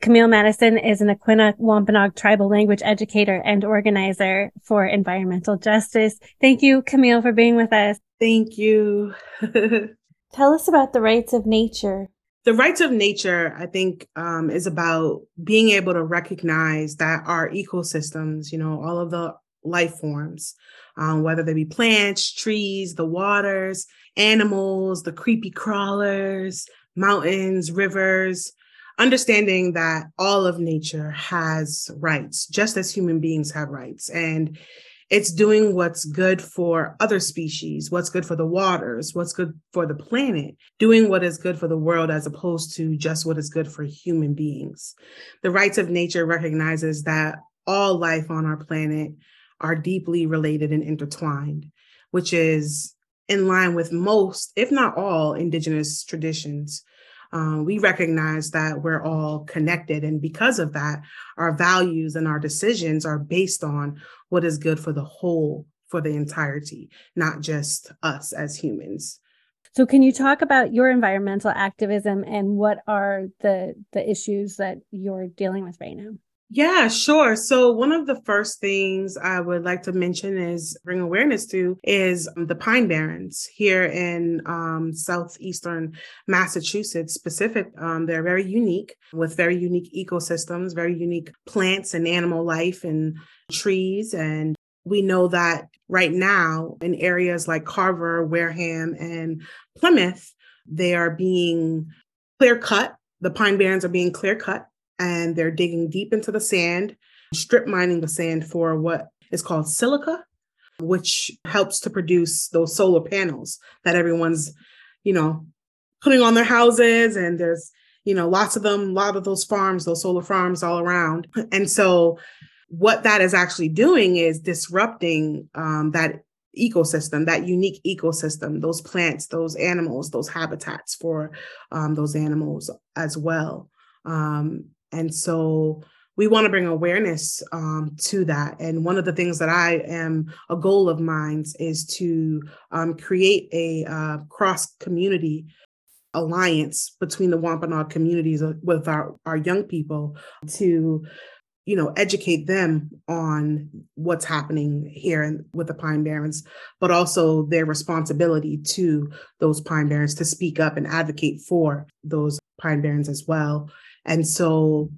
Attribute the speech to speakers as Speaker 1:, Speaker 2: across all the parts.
Speaker 1: Camille Madison is an Aquinnah Wampanoag tribal language educator and organizer for environmental justice. Thank you, Camille, for being with us.
Speaker 2: Thank you.
Speaker 1: Tell us about the rights of nature.
Speaker 2: The rights of nature, I think, um, is about being able to recognize that our ecosystems, you know, all of the life forms, um, whether they be plants, trees, the waters, animals, the creepy crawlers, mountains, rivers, understanding that all of nature has rights, just as human beings have rights. And it's doing what's good for other species, what's good for the waters, what's good for the planet, doing what is good for the world as opposed to just what is good for human beings. The rights of nature recognizes that all life on our planet are deeply related and intertwined, which is in line with most, if not all, indigenous traditions um, we recognize that we're all connected. And because of that, our values and our decisions are based on what is good for the whole, for the entirety, not just us as humans.
Speaker 1: So can you talk about your environmental activism and what are the the issues that you're dealing with right now?
Speaker 2: Yeah, sure. So one of the first things I would like to mention is bring awareness to is the Pine Barrens here in um, southeastern Massachusetts. Specific, um, they're very unique with very unique ecosystems, very unique plants and animal life and trees. And we know that right now in areas like Carver, Wareham, and Plymouth, they are being clear cut. The pine barrens are being clear cut and they're digging deep into the sand, strip mining the sand for what is called silica, which helps to produce those solar panels that everyone's, you know, putting on their houses. And there's, you know, lots of them, a lot of those farms, those solar farms all around. And so, what that is actually doing is disrupting um, that ecosystem, that unique ecosystem, those plants, those animals, those habitats for um, those animals as well. Um, and so we want to bring awareness um, to that. And one of the things that I am a goal of mine is to um, create a uh, cross community alliance between the Wampanoag communities uh, with our, our young people to you know educate them on what's happening here with the pine barrens but also their responsibility to those pine barrens to speak up and advocate for those pine barrens as well and so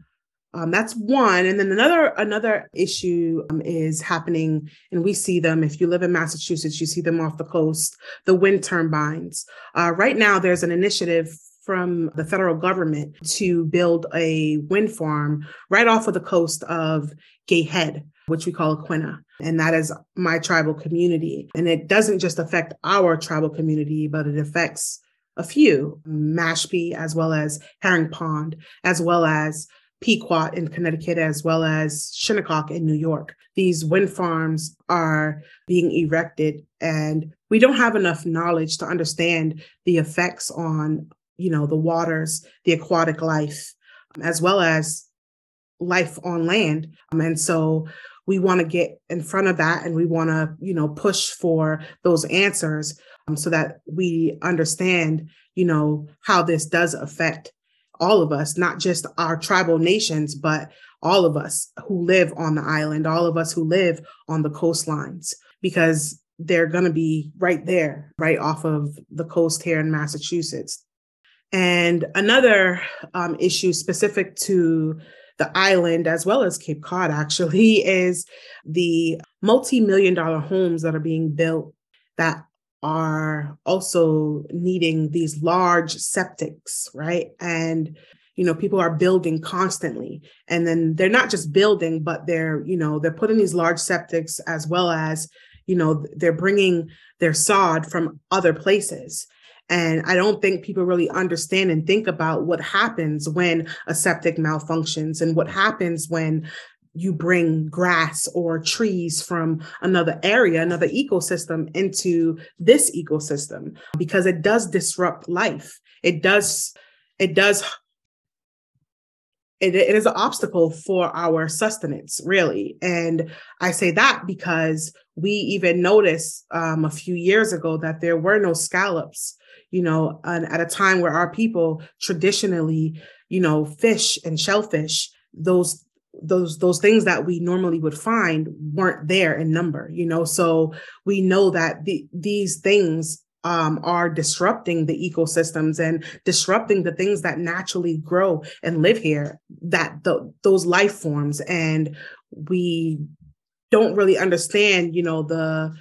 Speaker 2: um, that's one. And then another another issue um, is happening, and we see them. If you live in Massachusetts, you see them off the coast. The wind turbines. Uh, right now, there's an initiative from the federal government to build a wind farm right off of the coast of Gay Head, which we call Aquinnah. And that is my tribal community. And it doesn't just affect our tribal community, but it affects a few, Mashpee, as well as Herring Pond, as well as Pequot in Connecticut, as well as Shinnecock in New York. These wind farms are being erected, and we don't have enough knowledge to understand the effects on, you know, the waters, the aquatic life, as well as life on land. Um, and so we want to get in front of that and we want to, you know, push for those answers um, so that we understand, you know, how this does affect all of us, not just our tribal nations, but all of us who live on the island, all of us who live on the coastlines, because they're going to be right there, right off of the coast here in Massachusetts. And another um, issue specific to the island, as well as Cape Cod, actually, is the multi million dollar homes that are being built that are also needing these large septics, right? And you know people are building constantly and then they're not just building but they're you know they're putting these large septics as well as you know they're bringing their sod from other places and i don't think people really understand and think about what happens when a septic malfunctions and what happens when you bring grass or trees from another area, another ecosystem into this ecosystem because it does disrupt life. It does, it does it, it is an obstacle for our sustenance, really. And I say that because we even noticed um, a few years ago that there were no scallops, you know, and at a time where our people traditionally, you know, fish and shellfish, those those those things that we normally would find weren't there in number you know? So we know that the, these things um, are disrupting the ecosystems and disrupting the things that naturally grow and live here that the, those life forms. And we don't really understand you know the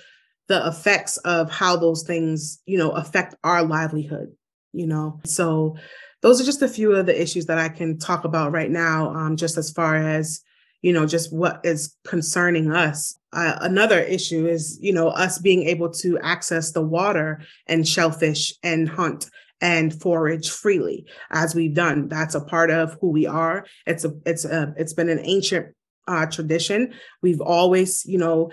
Speaker 2: the effects of how those things you know affect our livelihood you know? So those are just a few of the issues that i can talk about right now um, just as far as you know just what is concerning us. Uh, another issue is you know us being able to access the water and shellfish and hunt and forage freely as we've done. That's a part of who we are. It's a it's a it's been an ancient uh, tradition. We've always you know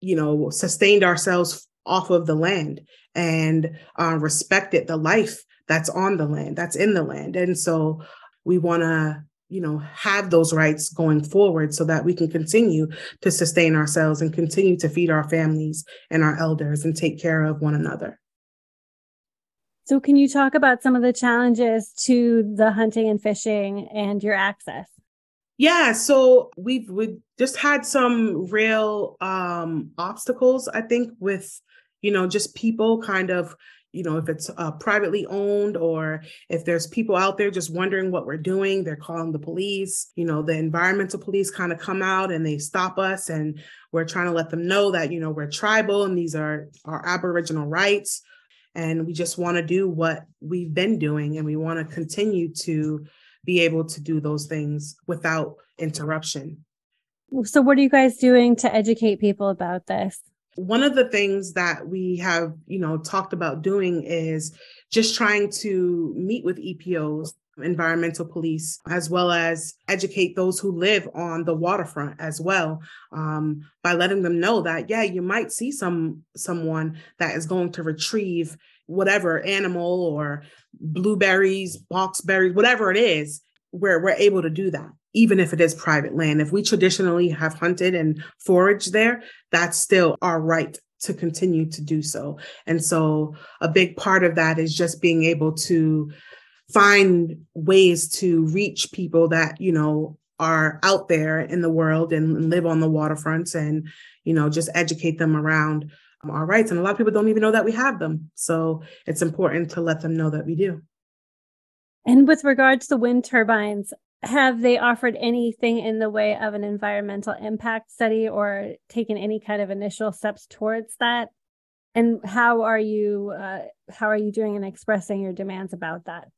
Speaker 2: you know sustained ourselves off of the land and uh, respected the life that's on the land that's in the land. And so we want to you know have those rights going forward so that we can continue to sustain ourselves and continue to feed our families and our elders and take care of one another.
Speaker 1: So can you talk about some of the challenges to the hunting and fishing and your access?
Speaker 2: Yeah so we've we just had some real um obstacles i think with you know just people kind of you know if it's uh, privately owned or if there's people out there just wondering what we're doing they're calling the police you know the environmental police kind of come out and they stop us and we're trying to let them know that you know we're tribal and these are our aboriginal rights. And we just want to do what we've been doing and we want to continue to be able to do those things without interruption.
Speaker 1: So what are you guys doing to educate people about this
Speaker 2: one of the things that we have you know talked about doing is just trying to meet with epos environmental police as well as educate those who live on the waterfront as well um, by letting them know that yeah you might see some someone that is going to retrieve whatever animal or blueberries boxberries whatever it is where we're able to do that even if it is private land. If we traditionally have hunted and foraged there, that's still our right to continue to do so. And so a big part of that is just being able to find ways to reach people that, you know, are out there in the world and live on the waterfronts and, you know, just educate them around um, our rights. And a lot of people don't even know that we have them. So it's important to let them know that we do.
Speaker 1: And with regards to wind turbines, have they offered anything in the way of an environmental impact study or taken any kind of initial steps towards that? And how are you uh, how are you doing in expressing your demands about that?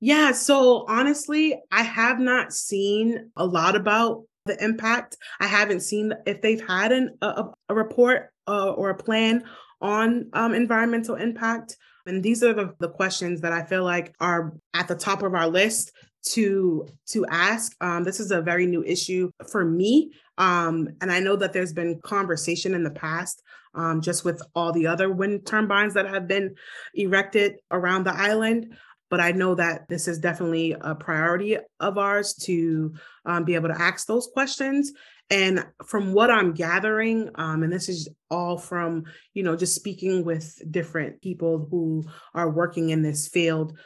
Speaker 2: Yeah so honestly i have not seen a lot about the impact. I haven't seen if they've had an, a, a report uh, or a plan on um, environmental impact. And these are the, the questions that i feel like are at the top of our list to to ask. Um, this is a very new issue for me, um, and I know that there's been conversation in the past, um, just with all the other wind turbines that have been erected around the island. But I know that this is definitely a priority of ours to um, be able to ask those questions. And from what I'm gathering, um, and this is all from, you know, just speaking with different people who are working in this field,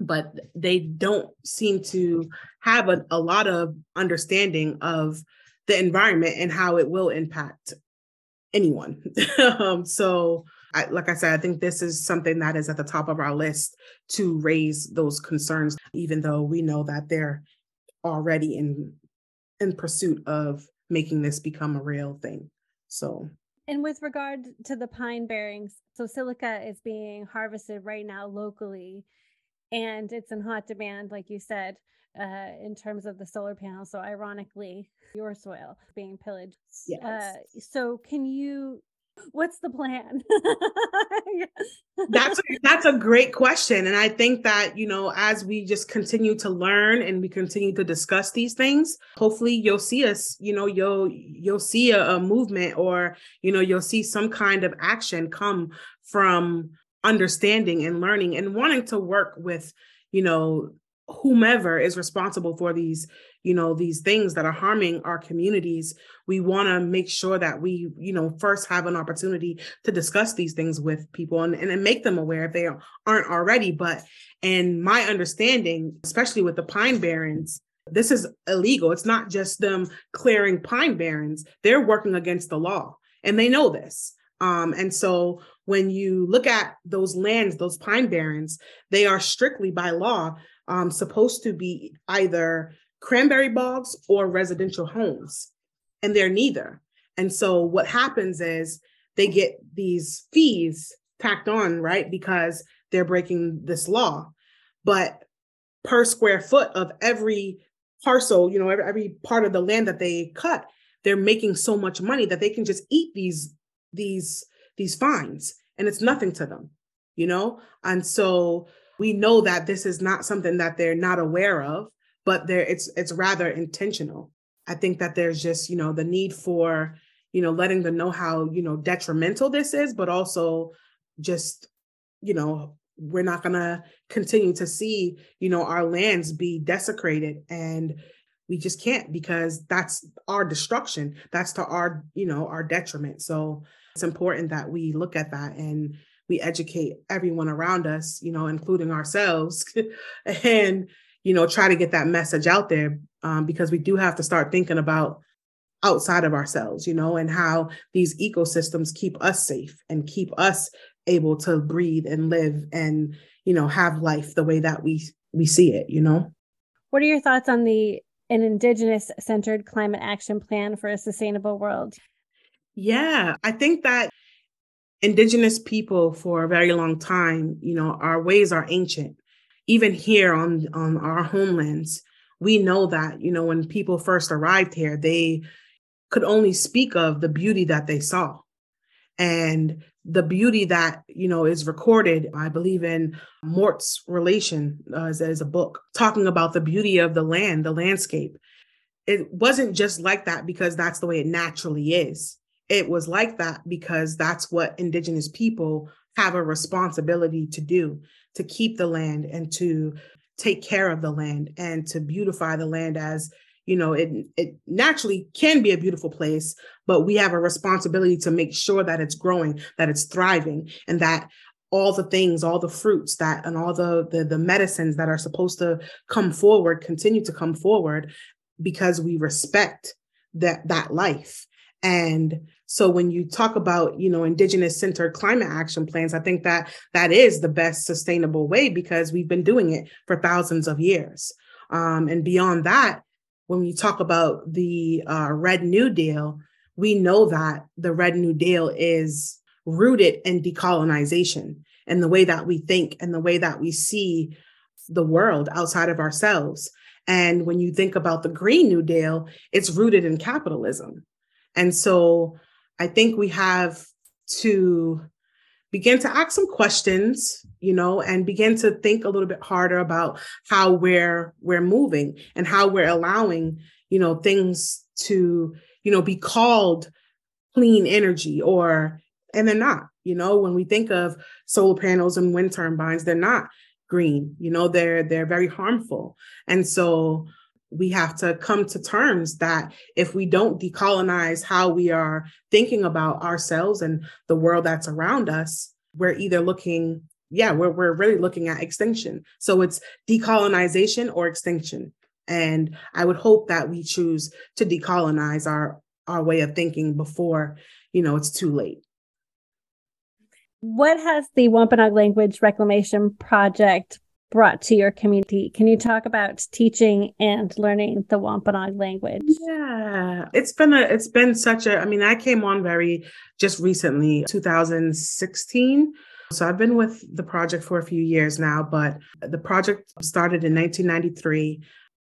Speaker 2: but they don't seem to have a, a lot of understanding of the environment and how it will impact anyone. um, so, I, like I said, I think this is something that is at the top of our list to raise those concerns, even though we know that they're already in in pursuit of making this become a real thing. So.
Speaker 1: And with regard to the pine barrens, so silica is being harvested right now locally and it's in hot demand, like you said, uh, in terms of the solar panels. So, ironically, your soil being pillaged.
Speaker 2: Yes. Uh,
Speaker 1: so, can you What's the plan?
Speaker 2: that's a, that's a great question and I think that, you know, as we just continue to learn and we continue to discuss these things, hopefully you'll see us, you know, you'll you'll see a, a movement or, you know, you'll see some kind of action come from understanding and learning and wanting to work with, you know, whomever is responsible for these you know these things that are harming our communities we want to make sure that we you know first have an opportunity to discuss these things with people and, and make them aware if they aren't already. But in my understanding especially with the pine barrens this is illegal. It's not just them clearing pine barrens. They're working against the law and they know this. Um, and so when you look at those lands, those pine barrens, they are strictly by law um, supposed to be either cranberry bogs or residential homes, and they're neither. And so what happens is they get these fees tacked on, right? Because they're breaking this law. But per square foot of every parcel, you know, every, every part of the land that they cut, they're making so much money that they can just eat these these these fines and it's nothing to them, you know? And so we know that this is not something that they're not aware of but there it's it's rather intentional. I think that there's just you know the need for you know letting them know how you know detrimental this is but also just you know we're not going to continue to see you know our lands be desecrated and we just can't because that's our destruction. That's to our you know our detriment. So it's important that we look at that and we educate everyone around us you know including ourselves and you know, try to get that message out there um, because we do have to start thinking about outside of ourselves, you know, and how these ecosystems keep us safe and keep us able to breathe and live and, you know, have life the way that we we see it, you know.
Speaker 1: What are your thoughts on the an indigenous centered climate action plan for a sustainable world?
Speaker 2: Yeah, I think that indigenous people for a very long time, you know, our ways are ancient. Even here on on our homelands we know that you know when people first arrived here they could only speak of the beauty that they saw. And the beauty that you know is recorded i believe in Mourt's Relation uh, as, as a book talking about the beauty of the land the landscape. It wasn't just like that because that's the way it naturally is it was like that because that's what indigenous people have a responsibility to do to keep the land and to take care of the land and to beautify the land as you know it it naturally can be a beautiful place but we have a responsibility to make sure that it's growing that it's thriving and that all the things all the fruits that and all the, the the medicines that are supposed to come forward continue to come forward because we respect that that life and so when you talk about, you know, indigenous centered climate action plans, I think that that is the best sustainable way because we've been doing it for thousands of years. Um, and beyond that, when we talk about the uh, Red New Deal, we know that the Red New Deal is rooted in decolonization and the way that we think and the way that we see the world outside of ourselves. And when you think about the Green New Deal, it's rooted in capitalism. And so I think we have to begin to ask some questions you know and begin to think a little bit harder about how we're we're moving and how we're allowing you know things to you know be called clean energy or and they're not you know when we think of solar panels and wind turbines they're not green you know they're they're very harmful. And so we have to come to terms that if we don't decolonize how we are thinking about ourselves and the world that's around us, we're either looking, yeah, we're, we're really looking at extinction. So it's decolonization or extinction. And I would hope that we choose to decolonize our, our way of thinking before, you know, it's too late.
Speaker 1: What has the Wampanoag Language Reclamation Project brought to your community. Can you talk about teaching and learning the Wampanoag language?
Speaker 2: Yeah, it's been a it's been such a I mean, I came on very just recently, 2016. So I've been with the project for a few years now, but the project started in 1993,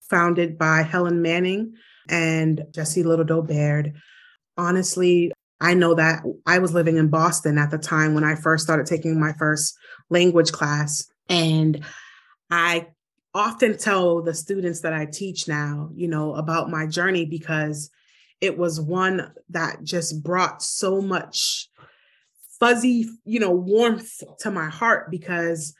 Speaker 2: founded by Helen Manning and Jessie Little Doe Baird. Honestly, I know that I was living in Boston at the time when I first started taking my first language class. And I often tell the students that I teach now, you know, about my journey because it was one that just brought so much fuzzy, you know, warmth to my heart because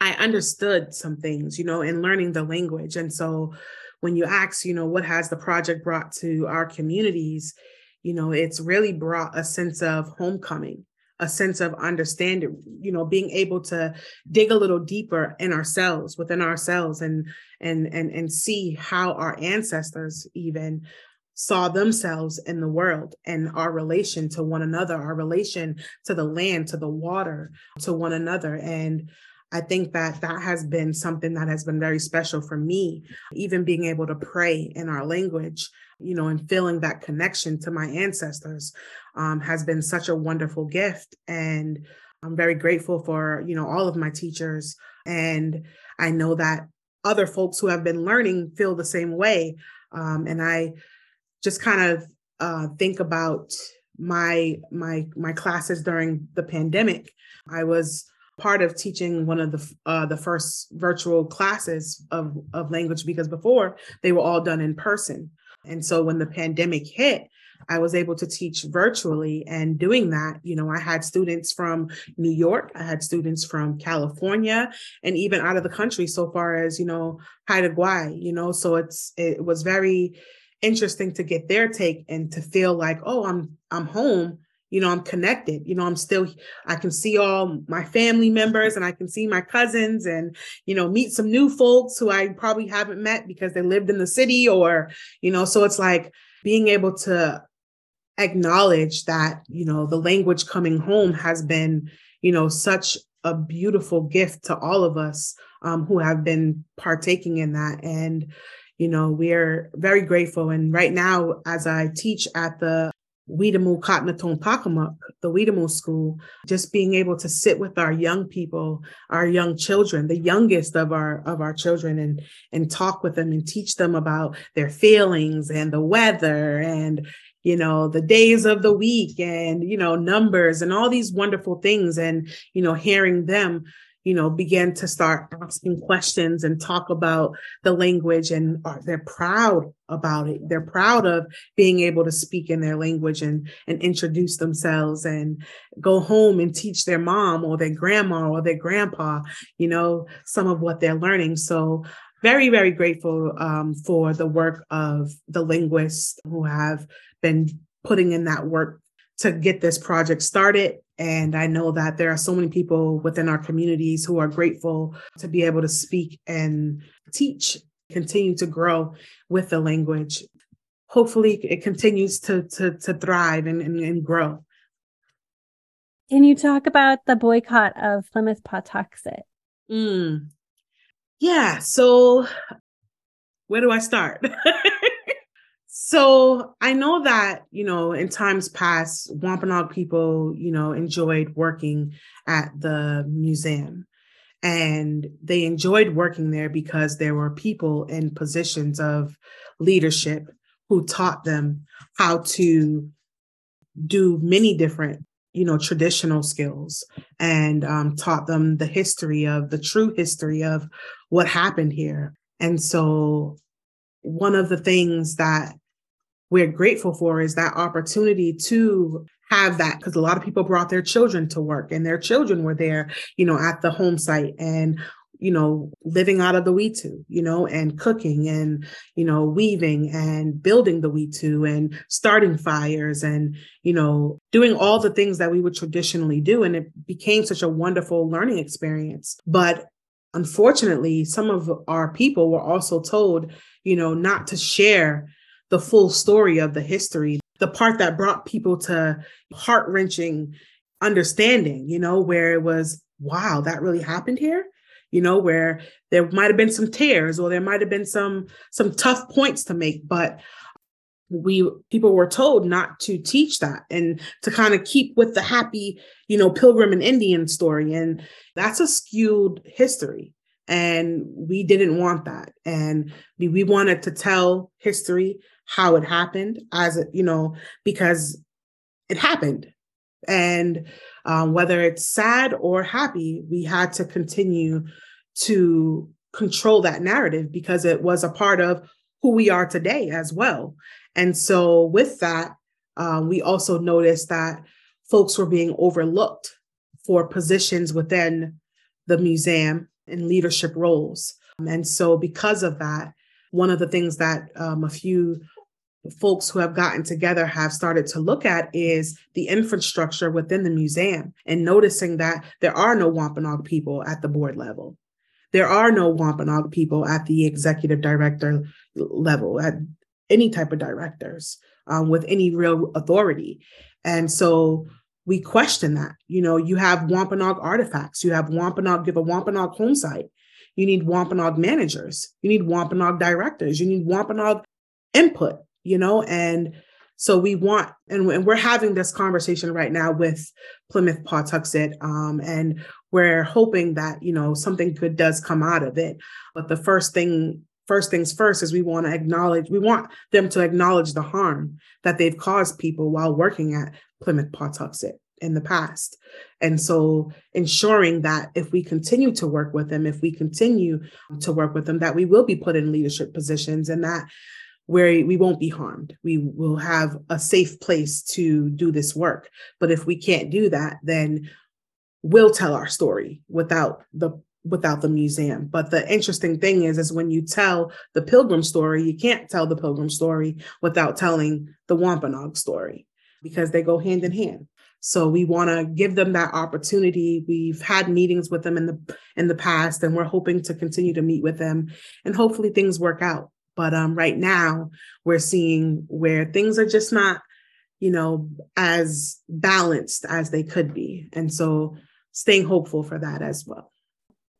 Speaker 2: I understood some things, you know, in learning the language. And so when you ask, you know, what has the project brought to our communities, you know, it's really brought a sense of homecoming, a sense of understanding, you know, being able to dig a little deeper in ourselves, within ourselves and and and and see how our ancestors even saw themselves in the world and our relation to one another, our relation to the land, to the water, to one another. And I think that that has been something that has been very special for me, even being able to pray in our language, you know, and feeling that connection to my ancestors um, has been such a wonderful gift. And I'm very grateful for, you know, all of my teachers. And I know that other folks who have been learning feel the same way. Um, and I just kind of uh, think about my my my classes during the pandemic. I was part of teaching one of the uh, the first virtual classes of of language because before they were all done in person. And so when the pandemic hit, I was able to teach virtually and doing that, you know, I had students from New York, I had students from California and even out of the country so far as, you know, Haida Gwaii, you know, so it's it was very interesting to get their take and to feel like, oh, I'm I'm home you know i'm connected you know i'm still i can see all my family members and i can see my cousins and you know meet some new folks who i probably haven't met because they lived in the city or you know so it's like being able to acknowledge that you know the language coming home has been you know such a beautiful gift to all of us um, who have been partaking in that. And you know we're very grateful. And right now as i teach at the Weedamoo Katnaton Pakamak, the Weedamoo School, just being able to sit with our young people, our young children, the youngest of our of our children, and and talk with them and teach them about their feelings and the weather and you know the days of the week and you know numbers and all these wonderful things and you know hearing them you know, began to start asking questions and talk about the language and are, they're proud about it. They're proud of being able to speak in their language and, and introduce themselves and go home and teach their mom or their grandma or their grandpa, you know, some of what they're learning. So very, very grateful um, for the work of the linguists who have been putting in that work to get this project started and I know that there are so many people within our communities who are grateful to be able to speak and teach, continue to grow with the language. Hopefully, it continues to, to, to thrive and, and, and grow.
Speaker 1: Can you talk about the boycott of Plimoth Patuxet?
Speaker 2: Mm. Yeah. So, where do I start? So I know that, you know, in times past, Wampanoag people, you know, enjoyed working at the museum. And they enjoyed working there because there were people in positions of leadership who taught them how to do many different, you know, traditional skills and um, taught them the history of the true history of what happened here. And so one of the things that we're grateful for is that opportunity to have that because a lot of people brought their children to work and their children were there, you know, at the home site and you know, living out of the Wetu, you know, and cooking and, you know, weaving and building the Wetu and starting fires and, you know, doing all the things that we would traditionally do. And it became such a wonderful learning experience. But unfortunately, some of our people were also told, you know, not to share the full story of the history, the part that brought people to heart wrenching understanding, you know, where it was, wow, that really happened here? You know where there might have been some tears or there might have been some some tough points to make but we people were told not to teach that and to kind of keep with the happy you know pilgrim and indian story. And that's a skewed history and we didn't want that. And we, we wanted to tell history how it happened as you know because it happened. And um, whether it's sad or happy, we had to continue to control that narrative because it was a part of who we are today as well. And so, with that, um, we also noticed that folks were being overlooked for positions within the museum and leadership roles. And so, because of that, one of the things that um, a few folks who have gotten together have started to look at is the infrastructure within the museum and noticing that there are no Wampanoag people at the board level. There are no Wampanoag people at the executive director level, at any type of directors um, with any real authority. And so we question that. You know, you have Wampanoag artifacts, you have Wampanoag, give a Wampanoag home site. You need Wampanoag managers, you need Wampanoag directors, you need Wampanoag input you know, and so we want, and we're having this conversation right now with Plimoth Patuxet, um, and we're hoping that you know something good does come out of it. But the first thing, first things first, is we want to acknowledge, we want them to acknowledge the harm that they've caused people while working at Plimoth Patuxet in the past. And so ensuring that if we continue to work with them, if we continue to work with them, that we will be put in leadership positions and that where we won't be harmed. We will have a safe place to do this work. But if we can't do that, then we'll tell our story without the without the museum. But the interesting thing is is when you tell the pilgrim story, you can't tell the pilgrim story without telling the Wampanoag story because they go hand in hand. So we want to give them that opportunity. We've had meetings with them in the in the past and we're hoping to continue to meet with them and hopefully things work out. But um, right now, we're seeing where things are just not, you know, as balanced as they could be. And so staying hopeful for that as well.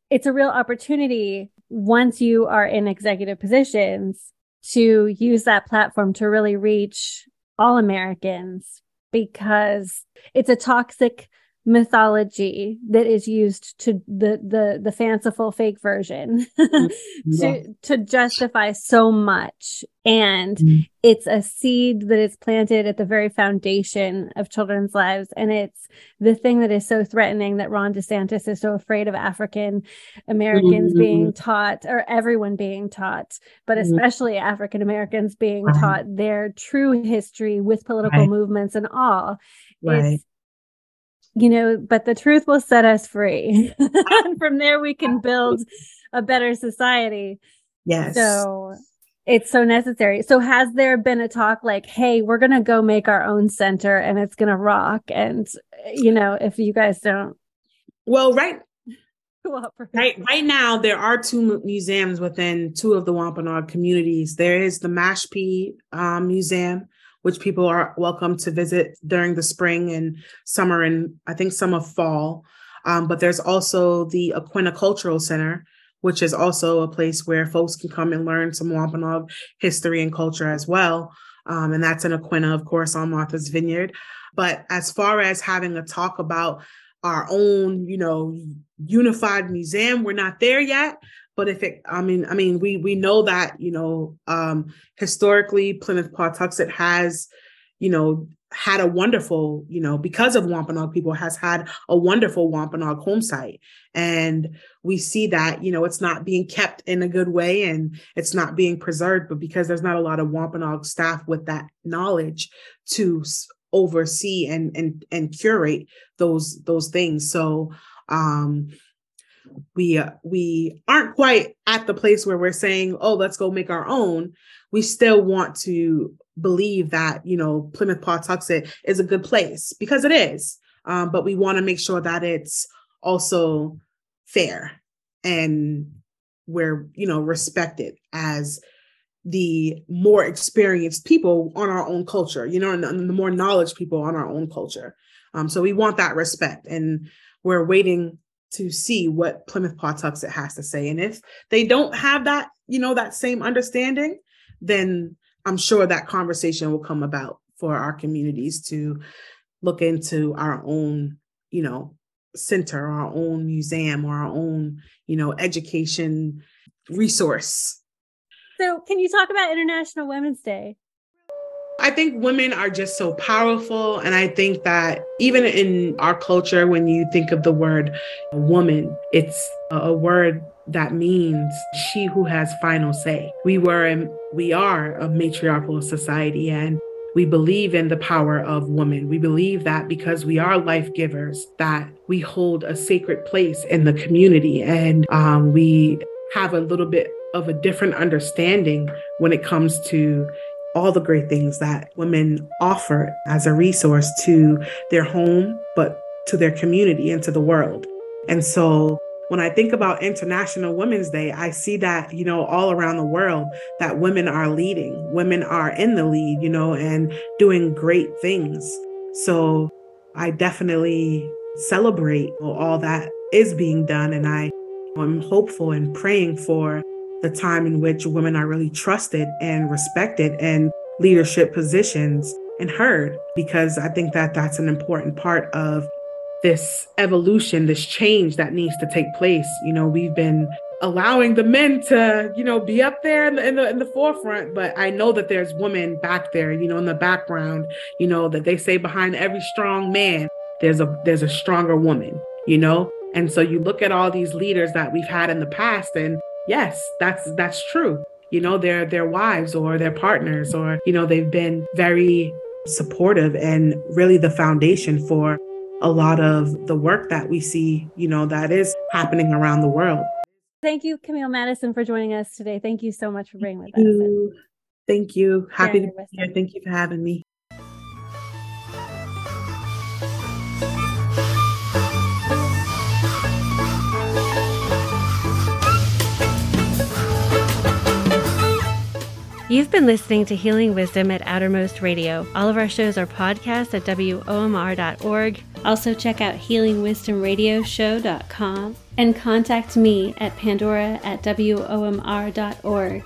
Speaker 1: It's a real opportunity once you are in executive positions to use that platform to really reach all Americans because it's a toxic mythology that is used to the the the fanciful fake version mm-hmm. to to justify so much and mm. it's a seed that is planted at the very foundation of children's lives and it's the thing that is so threatening that Ron DeSantis is so afraid of African Americans mm-hmm. being taught or everyone being taught but mm-hmm. especially African Americans being right. taught their true history with political right. movements and all right you know, but the truth will set us free. and from there, we can build a better society.
Speaker 2: Yes.
Speaker 1: So it's so necessary. So, has there been a talk like, hey, we're going to go make our own center and it's going to rock? And, you know, if you guys don't.
Speaker 2: Well, right. Right, right now there are two museums within two of the Wampanoag communities. There is the Mashpee um, Museum, which people are welcome to visit during the spring and summer and I think some of fall. Um, but there's also the Aquinnah Cultural Center, which is also a place where folks can come and learn some Wampanoag history and culture as well. Um, and that's in Aquinnah, of course, on Martha's Vineyard. But as far as having a talk about our own, you know, unified museum, we're not there yet. But if it, I mean, I mean, we we know that you know um, historically Plimoth Patuxet has, you know, had a wonderful, you know, because of Wampanoag people has had a wonderful Wampanoag home site. And we see that, you know, it's not being kept in a good way and it's not being preserved, but because there's not a lot of Wampanoag staff with that knowledge to oversee and and and curate those those things. So um we uh, we aren't quite at the place where we're saying oh let's go make our own. We still want to believe that you know Plimoth Patuxet is a good place because it is um, but we want to make sure that it's also fair and we're you know respected as the more experienced people on our own culture you know and the more knowledge people on our own culture. Um, so we want that respect and we're waiting to see what Plimoth Patuxet has to say. And if they don't have that, you know, that same understanding, then I'm sure that conversation will come about for our communities to look into our own, you know, center, our own museum, or our own, you know, education resource.
Speaker 1: So, can you talk about International Women's Day?
Speaker 2: I think women are just so powerful. And I think that even in our culture, when you think of the word woman, it's a word that means she who has final say. We were and we are a matriarchal society and we believe in the power of women. We believe that because we are life givers, that we hold a sacred place in the community and um, we have a little bit of a different understanding when it comes to all the great things that women offer as a resource to their home, but to their community and to the world. And so when I think about International Women's Day, I see that, you know, all around the world that women are leading, women are in the lead, you know, and doing great things. So I definitely celebrate all that is being done. And I am hopeful and praying for the time in which women are really trusted and respected in leadership positions and heard, because I think that that's an important part of this evolution, this change that needs to take place. You know, we've been allowing the men to, you know, be up there in the, in the, in the forefront, but I know that there's women back there, you know, in the background, you know, that they say behind every strong man, there's a there's a stronger woman, you know? And so you look at all these leaders that we've had in the past and yes, that's that's true. You know, their their wives or their partners or you know, they've been very supportive and really the foundation for a lot of the work that we see, you know, that is happening around the world.
Speaker 1: Thank you, Camille Madison, for joining us today. Thank you so much for being with
Speaker 2: Thank us. You. Thank you. Happy to be here. Thank you for having me.
Speaker 1: You've been listening to Healing Wisdom at Outermost Radio. All of our shows are podcasts at WOMR.org. Also, check out healingwisdomradioshow.com and contact me at pandora at WOMR.org.